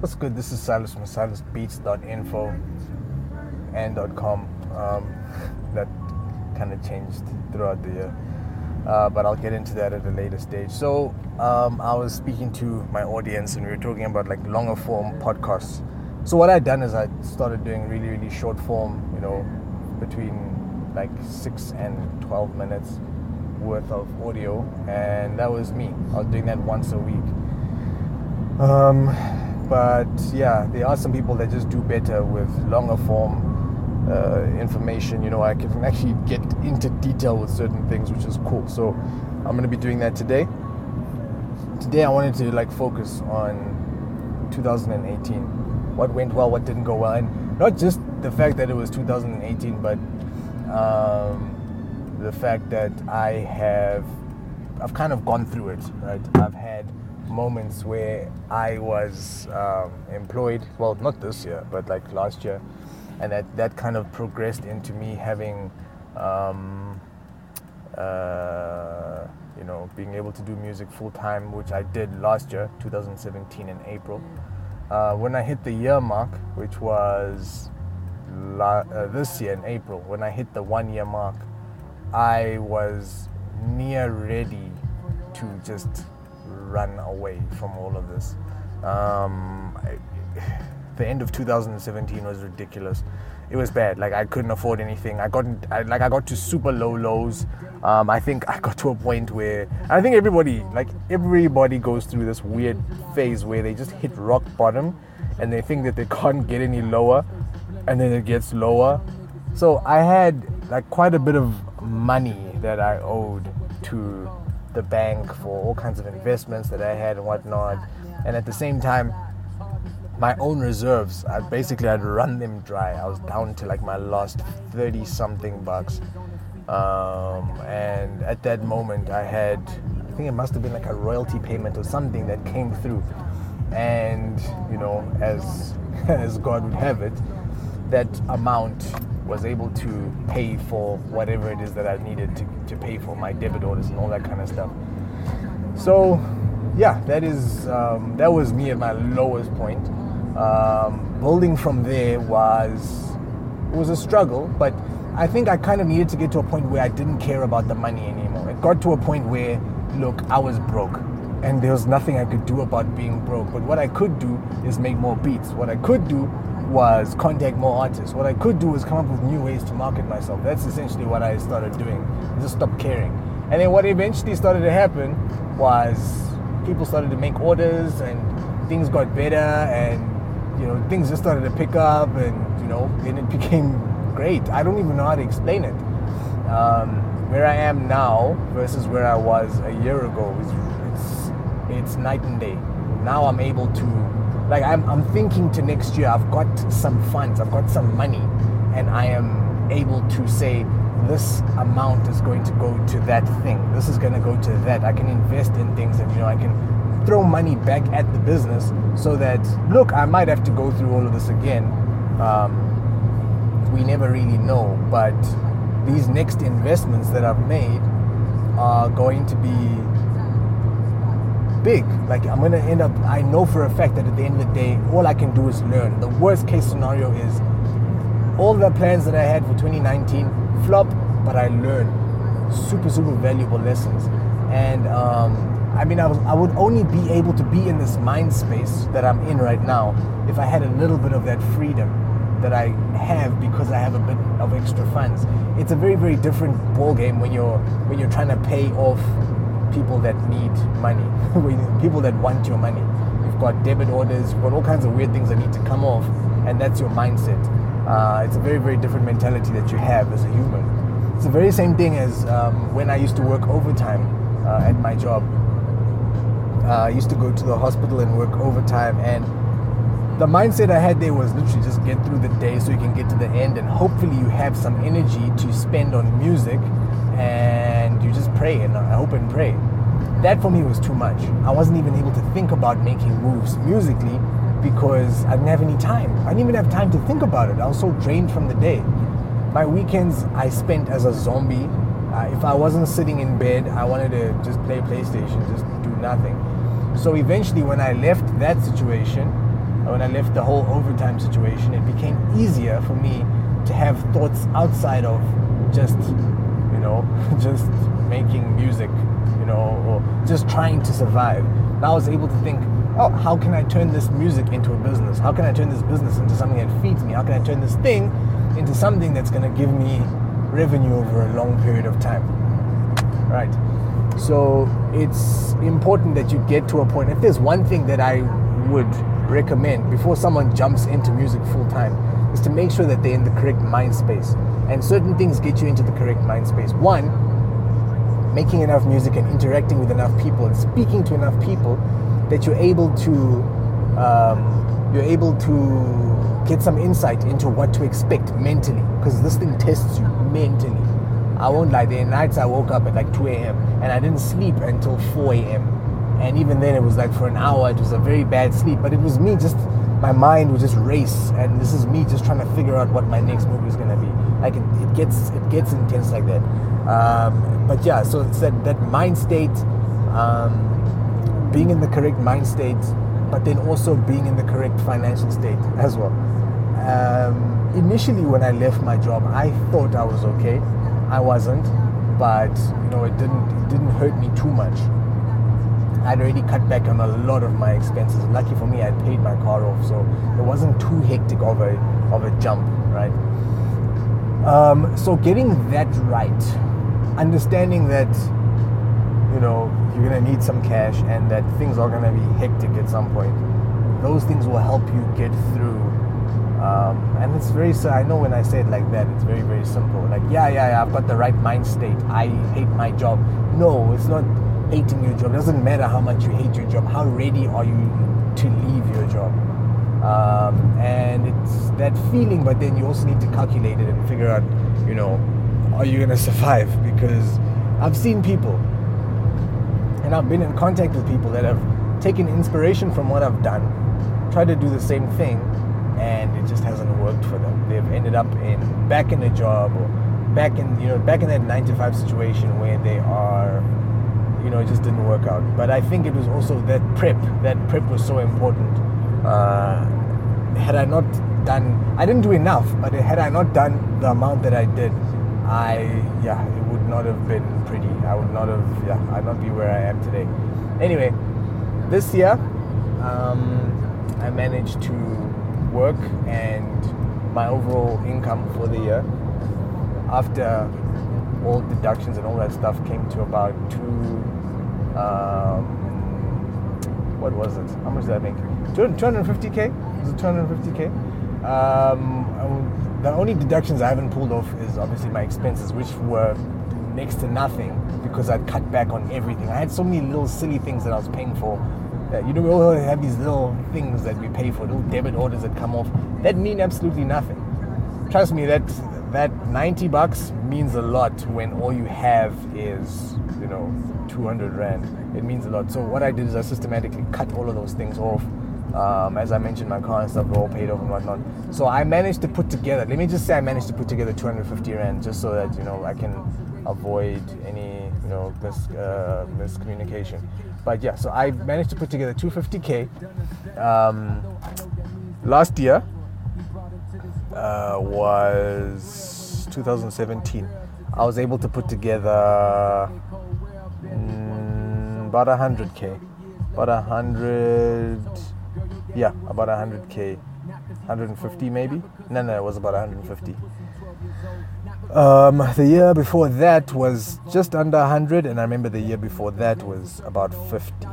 What's good? This is Silas from silasbeats.info and .com. Um, that kind of changed throughout the year. Uh, but I'll get into that at a later stage. So um, I was speaking to my audience and we were talking about like longer form podcasts. So what I'd done is I started doing really, really short form, you know, between like six and 12 minutes worth of audio. And that was me. I was doing that once a week. Um, but yeah, there are some people that just do better with longer form uh, information. You know, I can actually get into detail with certain things, which is cool. So I'm going to be doing that today. Today I wanted to like focus on 2018. What went well, what didn't go well, and not just the fact that it was 2018, but um, the fact that I have I've kind of gone through it. Right, I've had moments where I was um, employed. Well, not this year, but like last year, and that that kind of progressed into me having. Um, uh, you know, being able to do music full time, which I did last year, 2017 in April. Uh, when I hit the year mark, which was la- uh, this year in April, when I hit the one year mark, I was near ready to just run away from all of this. Um, I, the end of 2017 was ridiculous. It was bad. Like I couldn't afford anything. I got I, like I got to super low lows. Um, I think I got to a point where I think everybody like everybody goes through this weird phase where they just hit rock bottom, and they think that they can't get any lower, and then it gets lower. So I had like quite a bit of money that I owed to the bank for all kinds of investments that I had and whatnot. And at the same time, my own reserves, I basically I'd run them dry. I was down to like my last 30 something bucks. Um, and at that moment, I had, I think it must have been like a royalty payment or something that came through. And, you know, as, as God would have it, that amount was able to pay for whatever it is that I needed to, to pay for my debit orders and all that kind of stuff. So, yeah, that is um, that was me at my lowest point. Um, building from there was was a struggle, but I think I kind of needed to get to a point where I didn't care about the money anymore. It got to a point where, look, I was broke, and there was nothing I could do about being broke. But what I could do is make more beats. What I could do was contact more artists. What I could do was come up with new ways to market myself. That's essentially what I started doing. I just stopped caring. And then what eventually started to happen was people started to make orders and things got better and you know things just started to pick up and you know then it became great. I don't even know how to explain it. Um, where I am now versus where I was a year ago is it's it's night and day. Now I'm able to like I'm, I'm thinking to next year i've got some funds i've got some money and i am able to say this amount is going to go to that thing. This is going to go to that. I can invest in things and you know i can throw money back at the business so that look i might have to go through all of this again. Um, we never really know but these next investments that i've made are going to be big. Like I'm gonna end up. I know for a fact that at the end of the day, all I can do is learn. The worst case scenario is all the plans that I had for 2019 flop, but I learned super super valuable lessons. And um, I mean, I was I would only be able to be in this mind space that I'm in right now if I had a little bit of that freedom that I have because I have a bit of extra funds. It's a very very different ball game when you're when you're trying to pay off people that need money, people that want your money. You've got debit orders, you've got all kinds of weird things that need to come off, and that's your mindset. Uh, it's a very, very different mentality that you have as a human. It's the very same thing as um, when I used to work overtime uh, at my job. Uh, I used to go to the hospital and work overtime, and the mindset I had there was literally just get through the day so you can get to the end, and hopefully you have some energy to spend on music and you just pray and I hope and pray. That for me was too much. I wasn't even able to think about making moves musically because I didn't have any time. I didn't even have time to think about it. I was so drained from the day. My weekends I spent as a zombie. Uh, if I wasn't sitting in bed, I wanted to just play PlayStation, just do nothing. So eventually, when I left that situation, when I left the whole overtime situation, it became easier for me to have thoughts outside of just, you know, just making music, you know, or just trying to survive. Now I was able to think, oh, how can I turn this music into a business? How can I turn this business into something that feeds me? How can I turn this thing into something that's going to give me revenue over a long period of time? Right. So it's important that you get to a point. If there's one thing that I would recommend before someone jumps into music full time, is to make sure that they're in the correct mind space. And certain things get you into the correct mind space. One, making enough music and interacting with enough people and speaking to enough people that you're able to um, you're able to get some insight into what to expect mentally because this thing tests you mentally. I won't lie, there are nights I woke up at like 2 a.m. and I didn't sleep until 4 a.m. And even then, it was like for an hour, it was a very bad sleep. But it was me just, my mind would just race. And this is me just trying to figure out what my next move is going to be. Like it, it, gets it gets intense like that. Um, but yeah, so it's that, that mind state, um, being in the correct mind state, but then also being in the correct financial state as well. Um, initially, when I left my job, I thought I was okay. I wasn't, but you know, it didn't it didn't hurt me too much. I'd already cut back on a lot of my expenses. Lucky for me, I'd paid my car off, so it wasn't too hectic of a of a jump, right? Um, so getting that right, understanding that you know you're gonna need some cash and that things are gonna be hectic at some point. Those things will help you get through um, and it's very, I know when I say it like that, it's very, very simple. Like, yeah, yeah, yeah, I've got the right mind state. I hate my job. No, it's not hating your job. It doesn't matter how much you hate your job. How ready are you to leave your job? Um, and it's that feeling, but then you also need to calculate it and figure out, you know, are you going to survive? Because I've seen people and I've been in contact with people that have taken inspiration from what I've done, tried to do the same thing, and it just hasn't worked for them. They've ended up in back in a job or back in you know back in that nine to five situation where they are you know it just didn't work out. But I think it was also that prep. That prep was so important. Uh, had I not done, I didn't do enough. But had I not done the amount that I did, I yeah, it would not have been pretty. I would not have yeah, I'd not be where I am today. Anyway, this year um, I managed to work and my overall income for the year after all deductions and all that stuff came to about two um, what was it how much did i make 250k was it 250k um, the only deductions i haven't pulled off is obviously my expenses which were next to nothing because i'd cut back on everything i had so many little silly things that i was paying for That, you know, we all have these little things that we pay for, little debit orders that come off that mean absolutely nothing. Trust me, that that 90 bucks means a lot when all you have is, you know, 200 rand. It means a lot. So what I did is I systematically cut all of those things off. Um, as I mentioned, my car and stuff were all paid off and whatnot. So I managed to put together. Let me just say, I managed to put together 250 rand just so that you know I can avoid any you know mis- uh, miscommunication. But yeah, so I managed to put together 250k. Um, last year uh, was 2017. I was able to put together mm, about 100k, about 100, yeah, about 100k, 150 maybe. No, no, it was about 150. Um, the year before that was just under 100, and I remember the year before that was about 50.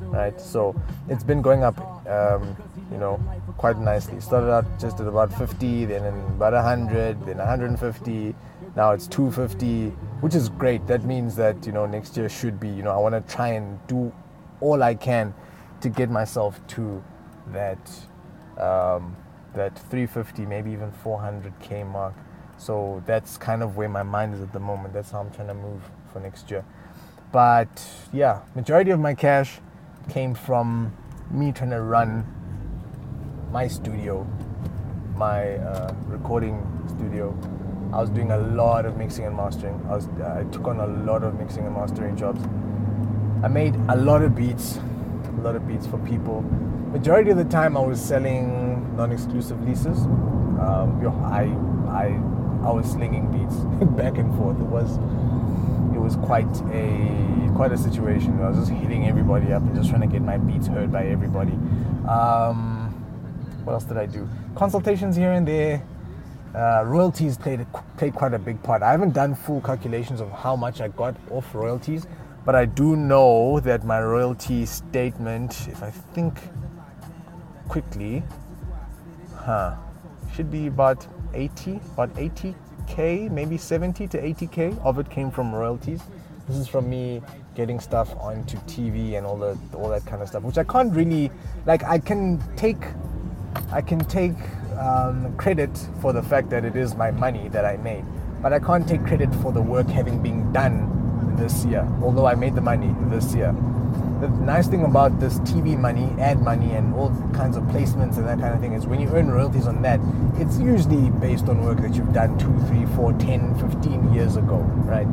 Right, so it's been going up, um, you know, quite nicely. Started out just at about 50, then about 100, then 150. Now it's 250, which is great. That means that you know next year should be, you know, I want to try and do all I can to get myself to that um, that 350, maybe even 400k mark. So that's kind of where my mind is at the moment. That's how I'm trying to move for next year. But yeah, majority of my cash came from me trying to run my studio, my uh, recording studio. I was doing a lot of mixing and mastering. I was I took on a lot of mixing and mastering jobs. I made a lot of beats. a lot of beats for people. Majority of the time, I was selling non-exclusive leases. Um, I, I, I was slinging beats back and forth. It was, it was quite a, quite a situation. I was just hitting everybody up and just trying to get my beats heard by everybody. Um, what else did I do? Consultations here and there. Uh, royalties played played quite a big part. I haven't done full calculations of how much I got off royalties, but I do know that my royalty statement, if I think quickly, huh, should be about 80, about 80k, maybe 70 to 80k of it came from royalties. This is from me getting stuff onto TV and all the all that kind of stuff, which I can't really like. I can take, I can take um, credit for the fact that it is my money that I made, but I can't take credit for the work having been done this year, although I made the money this year. The nice thing about this TV money, ad money, and all kinds of placements and that kind of thing is when you earn royalties on that, it's usually based on work that you've done 2, 3, 4, 10, 15 years ago, right?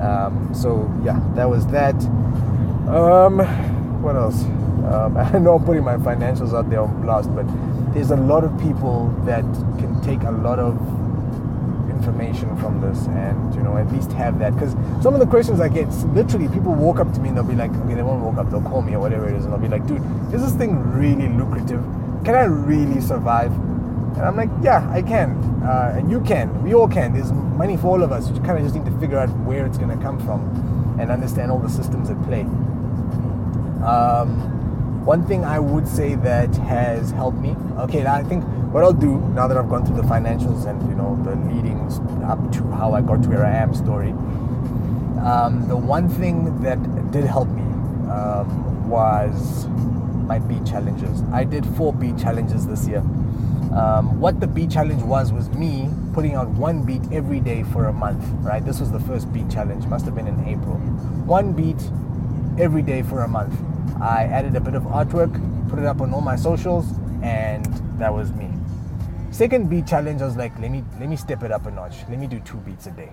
Um, so, yeah, that was that. Um, what else? Um, I know I'm putting my financials out there on blast, but there's a lot of people that can take a lot of information from this and you know at least have that. Because some of the questions i get literally people walk up to me and they'll be like okay they won't walk up they'll call me or whatever it is and i'll be like dude is this thing really lucrative? Can i really survive? And i'm like yeah i can uh, and you can we all can. There's money for all of us. You kind of just need to figure out where it's going to come from and understand all the systems at play. Um, one thing I would say that has helped me, okay, I think what I'll do now that I've gone through the financials and you know the leadings up to how I got to where I am story, um, the one thing that did help me um, was my beat challenges. I did four beat challenges this year. Um, what the beat challenge was was me putting out one beat every day for a month. Right, this was the first beat challenge. Must have been in April. One beat every day for a month I added a bit of artwork, put it up on all my socials, and that was me. Second beat challenge, I was like, let me let me step it up a notch. Let me do two beats a day,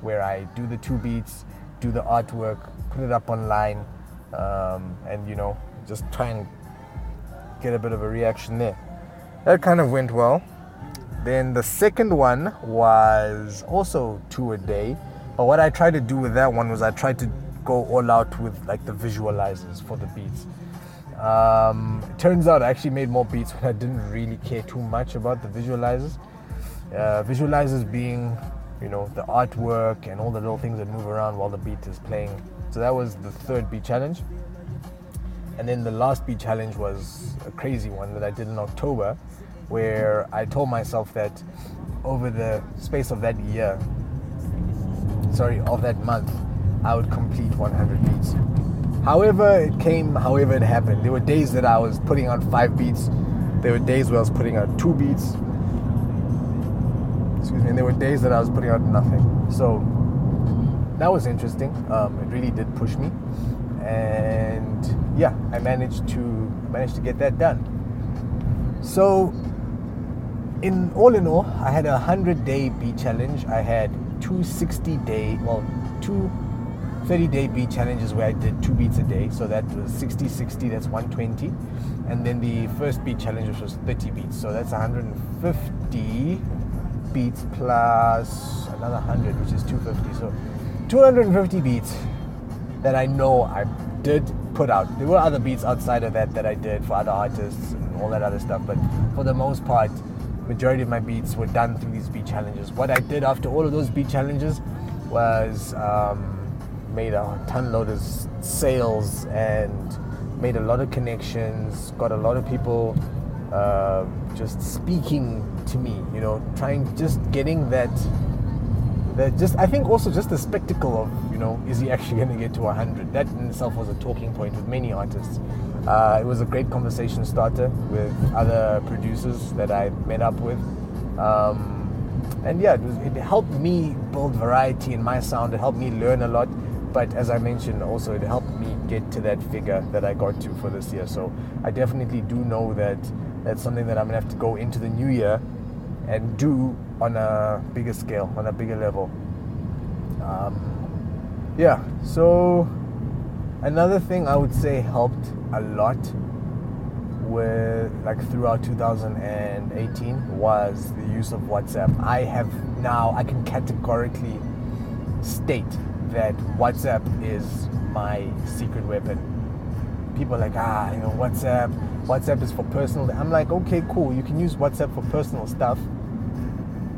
where I do the two beats, do the artwork, put it up online, um, and you know, just try and get a bit of a reaction there. That kind of went well. Then the second one was also two a day, but what I tried to do with that one was I tried to go all out with like the visualizers for the beats. Um, turns out I actually made more beats when I didn't really care too much about the visualizers. Uh, visualizers being, you know, the artwork and all the little things that move around while the beat is playing. So that was the third beat challenge. And then the last beat challenge was a crazy one that I did in October, where I told myself that over the space of that year, sorry, of that month, I would complete 100 beats. However, it came, however, it happened. There were days that I was putting out five beats. There were days where I was putting out two beats. Excuse me. And there were days that I was putting out nothing. So that was interesting. Um, it really did push me, and yeah, I managed to managed to get that done. So, in all in all, I had a hundred day beat challenge. I had two sixty 60 day, well, two 30 day beat challenges where I did two beats a day. So that was 60 60, that's 120. And then the first beat challenge which was 30 beats. So that's 150 beats plus another 100, which is 250. So 250 beats that I know I did put out. There were other beats outside of that that I did for other artists and all that other stuff. But for the most part, majority of my beats were done through these beat challenges. What I did after all of those beat challenges was um, made a ton load of sales and made a lot of connections, got a lot of people uh, just speaking to me, you know, trying, just getting that, that just, I think also just the spectacle of, you know, is he actually going to get to 100? That in itself was a talking point with many artists. Uh, it was a great conversation starter with other producers that I met up with. Um, and yeah, it, was, it helped me build variety in my sound. It helped me learn a lot but as I mentioned, also it helped me get to that figure that I got to for this year. So I definitely do know that that's something that I'm gonna have to go into the new year and do on a bigger scale, on a bigger level. Um, yeah, so Another thing I would say helped a lot with like throughout 2018 was the use of WhatsApp. I have now I can categorically state that WhatsApp is my secret weapon. People are like, ah, you know, WhatsApp, WhatsApp is for personal. I'm like, okay, cool. You can use WhatsApp for personal stuff,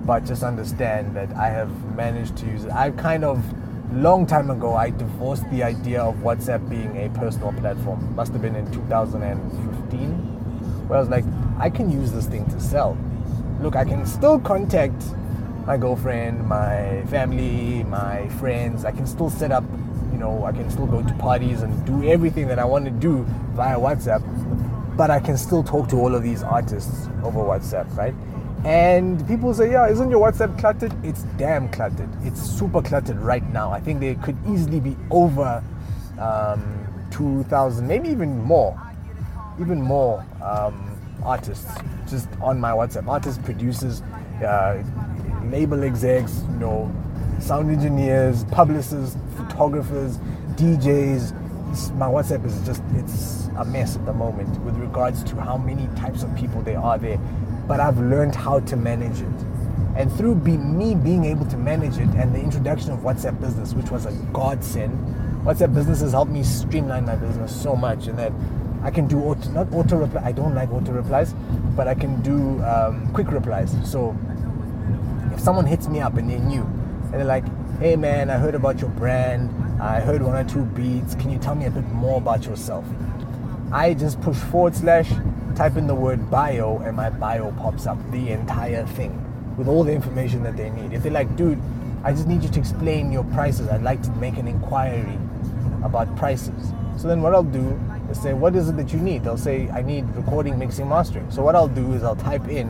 but just understand that I have managed to use it. I've kind of long time ago I divorced the idea of WhatsApp being a personal platform. Must have been in 2015, where I was like, I can use this thing to sell. Look, I can still contact my girlfriend, my family, my friends. I can still set up, you know, I can still go to parties and do everything that I want to do via WhatsApp, but I can still talk to all of these artists over WhatsApp, right? And people say, yeah, isn't your WhatsApp cluttered? It's damn cluttered. It's super cluttered right now. I think there could easily be over um, 2,000, maybe even more, even more um, artists just on my WhatsApp. Artists, producers, uh, label execs, you know, sound engineers, publicists, photographers, DJs. My WhatsApp is just, it's a mess at the moment with regards to how many types of people there are there but I've learned how to manage it. And through be, me being able to manage it and the introduction of WhatsApp Business, which was a godsend, WhatsApp Business has helped me streamline my business so much and that I can do auto, not auto reply. I don't like auto replies, but I can do um, quick replies. So if someone hits me up and they're new and they're like, "Hey man, I heard about your brand. I heard one or two beats. Can you tell me a bit more about yourself?" I just push forward slash type in the word bio and my bio pops up the entire thing with all the information that they need. If they're like, dude, I just need you to explain your prices. I'd like to make an inquiry about prices. So then what I'll do is say, what is it that you need? They'll say, I need recording, mixing, mastering. So what I'll do is I'll type in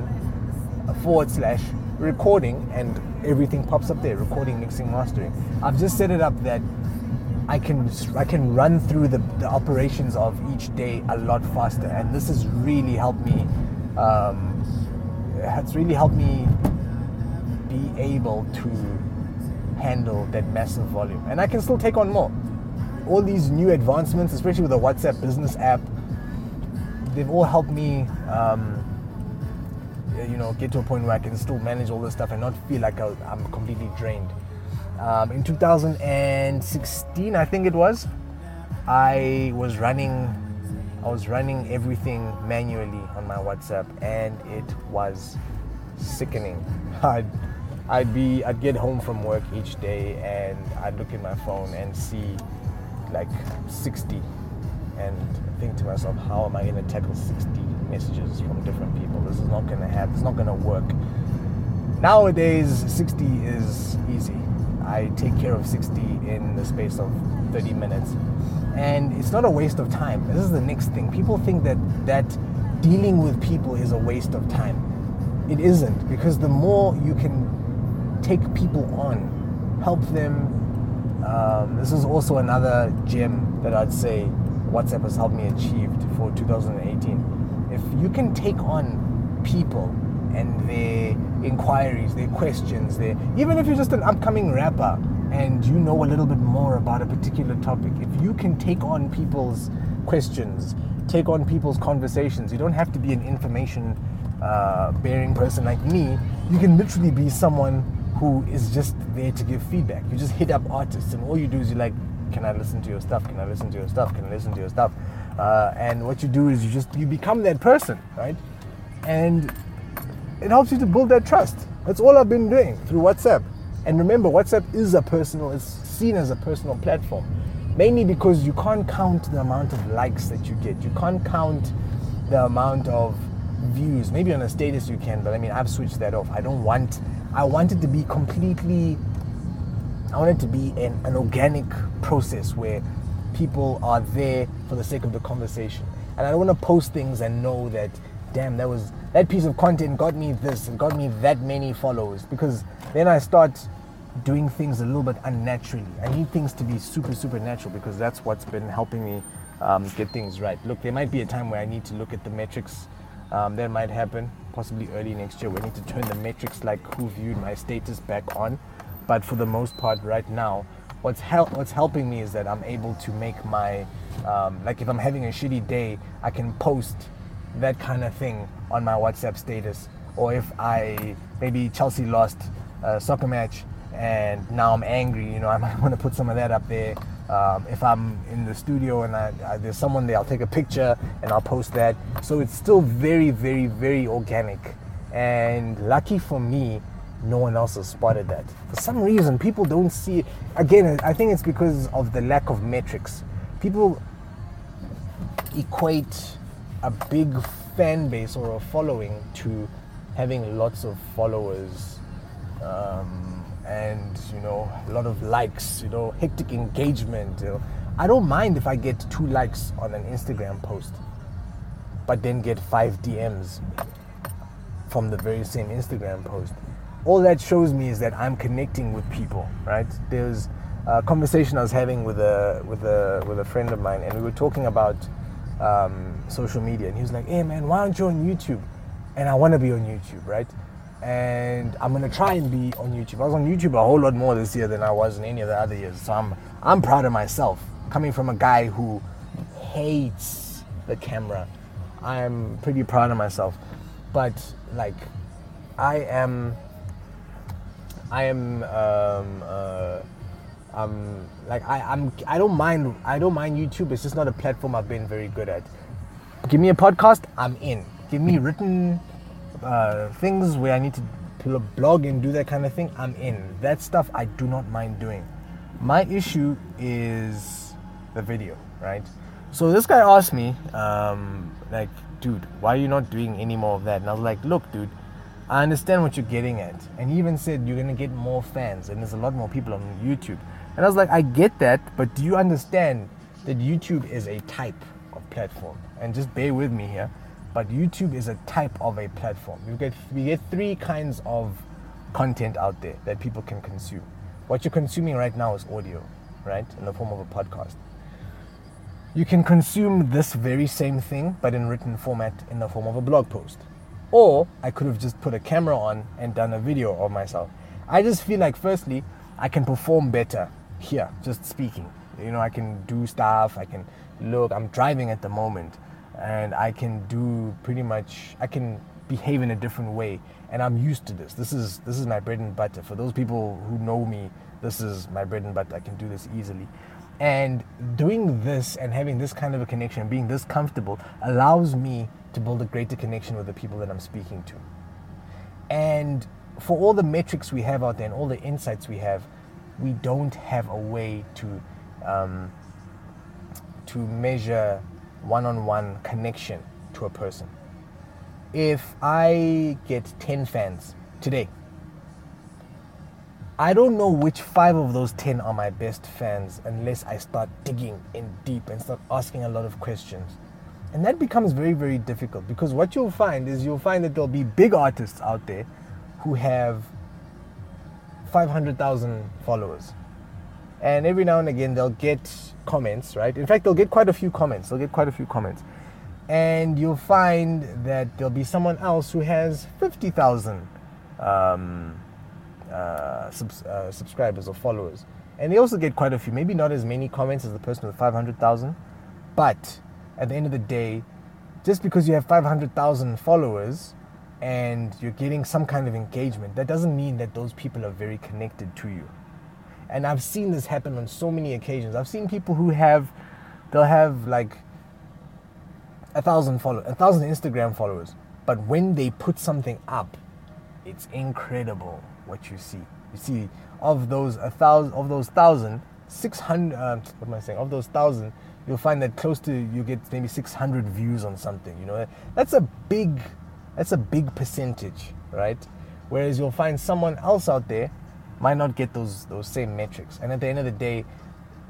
a forward slash recording and everything pops up there, recording, mixing, mastering. I've just set it up that I can I can run through the, the operations of each day a lot faster, and this has really helped me. Um, it's really helped me be able to handle that massive volume, and I can still take on more. All these new advancements, especially with the WhatsApp Business app, they've all helped me. Um, you know, get to a point where I can still manage all this stuff and not feel like I'm completely drained. Um, in 2016, I think it was, I was running, I was running everything manually on my WhatsApp, and it was sickening. I'd, I'd be, I'd get home from work each day, and I'd look at my phone and see like 60, and think to myself, how am I going to tackle 60 messages from different people? This is not going to happen. It's not going to work. Nowadays, 60 is easy I take care of 60 in the space of 30 minutes. And it's not a waste of time. This is the next thing. People think that that dealing with people is a waste of time. It isn't because the more you can take people on, help them. Um, this is also another gem that I'd say WhatsApp has helped me achieve for 2018. You can take on people and their inquiries, their questions, their even if you're just an upcoming rapper and you know a little bit more about a particular topic, if you can take on people's questions, take on people's conversations, you don't have to be an information uh, bearing person like me. You can literally be someone who is just there to give feedback. You just hit up artists, and all you do is you like, can I listen to your stuff? Can I listen to your stuff? Can I listen to your stuff? Uh, and what you do is you just you become that person, right? And it helps you to build that trust. That's all I've been doing through WhatsApp. And remember, WhatsApp is a personal, it's seen as a personal platform. Mainly because you can't count the amount of likes that you get. You can't count the amount of views. Maybe on a status you can, but I mean, I've switched that off. I don't want, I want it to be completely, I want it to be an, an organic process where people are there for the sake of the conversation. And I don't want to post things and know that damn, that was that piece of content got me this and got me that many followers because then I start doing things a little bit unnaturally. I need things to be super, super natural because that's what's been helping me um, get things right. Look, there might be a time where I need to look at the metrics. Um, that might happen possibly early next year. We need to turn the metrics like who viewed my status back on. But for the most part, right now, what's help what's helping me is that I'm able to make my um, like if I'm having a shitty day, I can post that kind of thing on my WhatsApp status. Or if I maybe Chelsea lost a soccer match and now I'm angry, you know, I might want to put some of that up there. Um, if I'm in the studio and I, I, there's someone there, I'll take a picture and I'll post that. So it's still very, very, very organic. And lucky for me, no one else has spotted that. For some reason, people don't see. Again, I think it's because of the lack of metrics. People equate a big fan base or a following to having lots of followers um, and you know a lot of likes you know hectic engagement you know. i don't mind if i get two likes on an instagram post but then get five dms from the very same instagram post all that shows me is that i'm connecting with people right there's a conversation i was having with a with a with a friend of mine and we were talking about um, social media, and he was like, "Hey man, why aren't you on YouTube?" And I want to be on YouTube, right? And I'm gonna try and be on YouTube. I was on YouTube a whole lot more this year than I was in any of the other years, so I'm I'm proud of myself. Coming from a guy who hates the camera, I'm pretty proud of myself. But like, I am, I am. Um, uh, um, like I, I'm I don't mind I don't mind YouTube. It's just not a platform I've been very good at. Give me a podcast, I'm in. Give me written uh, things where I need to pull a blog and do that kind of thing, I'm in. That stuff I do not mind doing. My issue is the video, right? So this guy asked me, um, like, dude, why are you not doing any more of that? And I was like, look, dude, I understand what you're getting at. And he even said you're gonna get more fans, and there's a lot more people on YouTube. And I was like, I get that, but do you understand that YouTube is a type of platform? And just bear with me here, but YouTube is a type of a platform. You get we get three kinds of content out there that people can consume. What you're consuming right now is audio, right? In the form of a podcast. You can consume this very same thing, but in written format in the form of a blog post. Or I could have just put a camera on and done a video of myself. I just feel like, firstly, I can perform better here, just speaking. You know, I can do stuff, I can look, I'm driving at the moment, and I can do pretty much, I can behave in a different way and I'm used to this. This is this is my bread and butter. For those people who know me, this is my bread and butter. I can do this easily. And doing this and having this kind of a connection, being this comfortable, allows me to build a greater connection with the people that I'm speaking to. And for all the metrics we have out there and all the insights we have, we don't have a way to um, to measure one-on-one connection to a person. If I get 10 fans today, I don't know which five of those 10 are my best fans unless I start digging in deep and start asking a lot of questions. And that becomes very, very difficult because what you'll find is you'll find that there'll be big artists out there who have 500,000 followers. And every now and again, they'll get comments, right? In fact, they'll get quite a few comments. They'll get quite a few comments. And you'll find that there'll be someone else who has 50,000 um, uh, subs- uh, subscribers or followers. And they also get quite a few, maybe not as many comments as the person with 500,000. But at the end of the day, just because you have 500,000 followers and you're getting some kind of engagement, that doesn't mean that those people are very connected to you. And I've seen this happen on so many occasions. I've seen people who have, they'll have like a thousand follow, a thousand Instagram followers, but when they put something up, it's incredible what you see. You see, of those a thousand, of those thousand, six hundred. Uh, what am I saying? Of those thousand, you'll find that close to you get maybe six hundred views on something. You know, that's a big that's a big percentage, right? Whereas you'll find someone else out there might not get those those same metrics. And at the end of the day,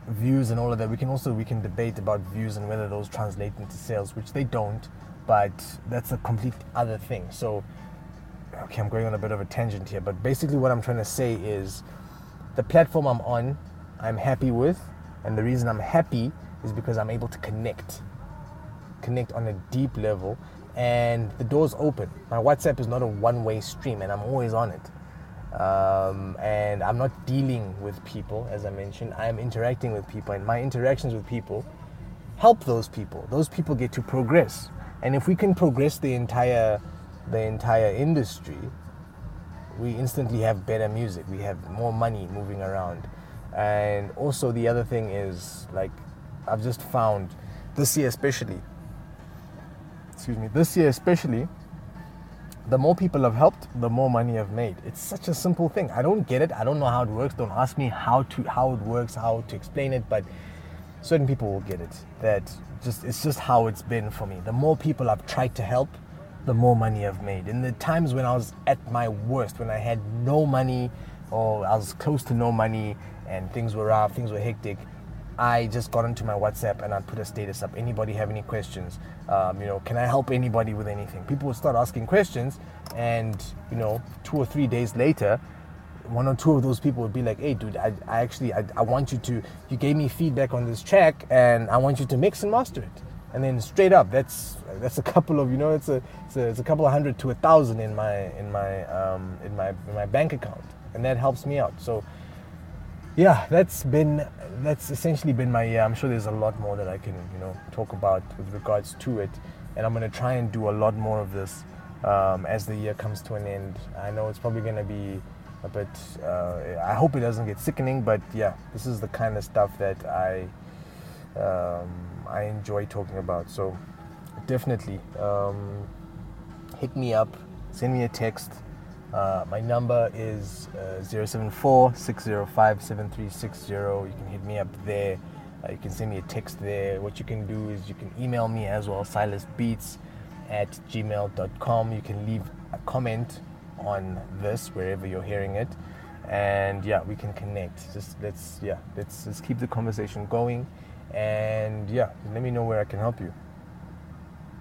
views and all of that, we can also we can debate about views and whether those translate into sales, which they don't. But that's a complete other thing. So, okay, I'm going on a bit of a tangent here, but basically what I'm trying to say is, the platform I'm on, I'm happy with, and the reason I'm happy is because I'm able to connect, connect on a deep level and the door's open. My WhatsApp is not a one way stream, and I'm always on it. Um, and I'm not dealing with people, as I mentioned. I am interacting with people, and my interactions with people help those people. Those people get to progress, and if we can progress the entire the entire industry, we instantly have better music. We have more money moving around, and also the other thing is like I've just found this year especially. Excuse me. This year especially the more people I've helped, the more money I've made. It's such a simple thing. I don't get it. I don't know how it works. Don't ask me how to how it works, how to explain it, but certain people will get it. That just it's just how it's been for me. The more people I've tried to help, the more money I've made. In the times when I was at my worst, when I had no money or I was close to no money and things were rough, things were hectic, I just got onto my WhatsApp and I'd put a status up. Anybody have any questions? Um, you know, can I help anybody with anything? People would start asking questions, and you know, two or three days later, one or two of those people would be like, "Hey, dude, I, I actually I, I want you to. You gave me feedback on this track, and I want you to mix and master it." And then straight up, that's that's a couple of you know, it's a it's a, it's a couple of hundred to a thousand in my in my um, in my in my bank account, and that helps me out. So yeah, that's been that's essentially been my year. I'm sure there's a lot more that I can you know talk about with regards to it, and I'm gonna try and do a lot more of this um, as the year comes to an end. I know it's probably gonna be a bit. Uh, I hope it doesn't get sickening, but yeah, this is the kind of stuff that I I enjoy talking about. So definitely um, hit me up, send me a text. Uh, my number is uh, 074 605 7360. You can hit me up there. Uh, you can send me a text there. What you can do is you can email me as well, silasbeats at gmail.com. You can leave a comment on this wherever you're hearing it. And yeah, we can connect. Just let's yeah, let's let's keep the conversation going. And yeah, let me know where I can help you.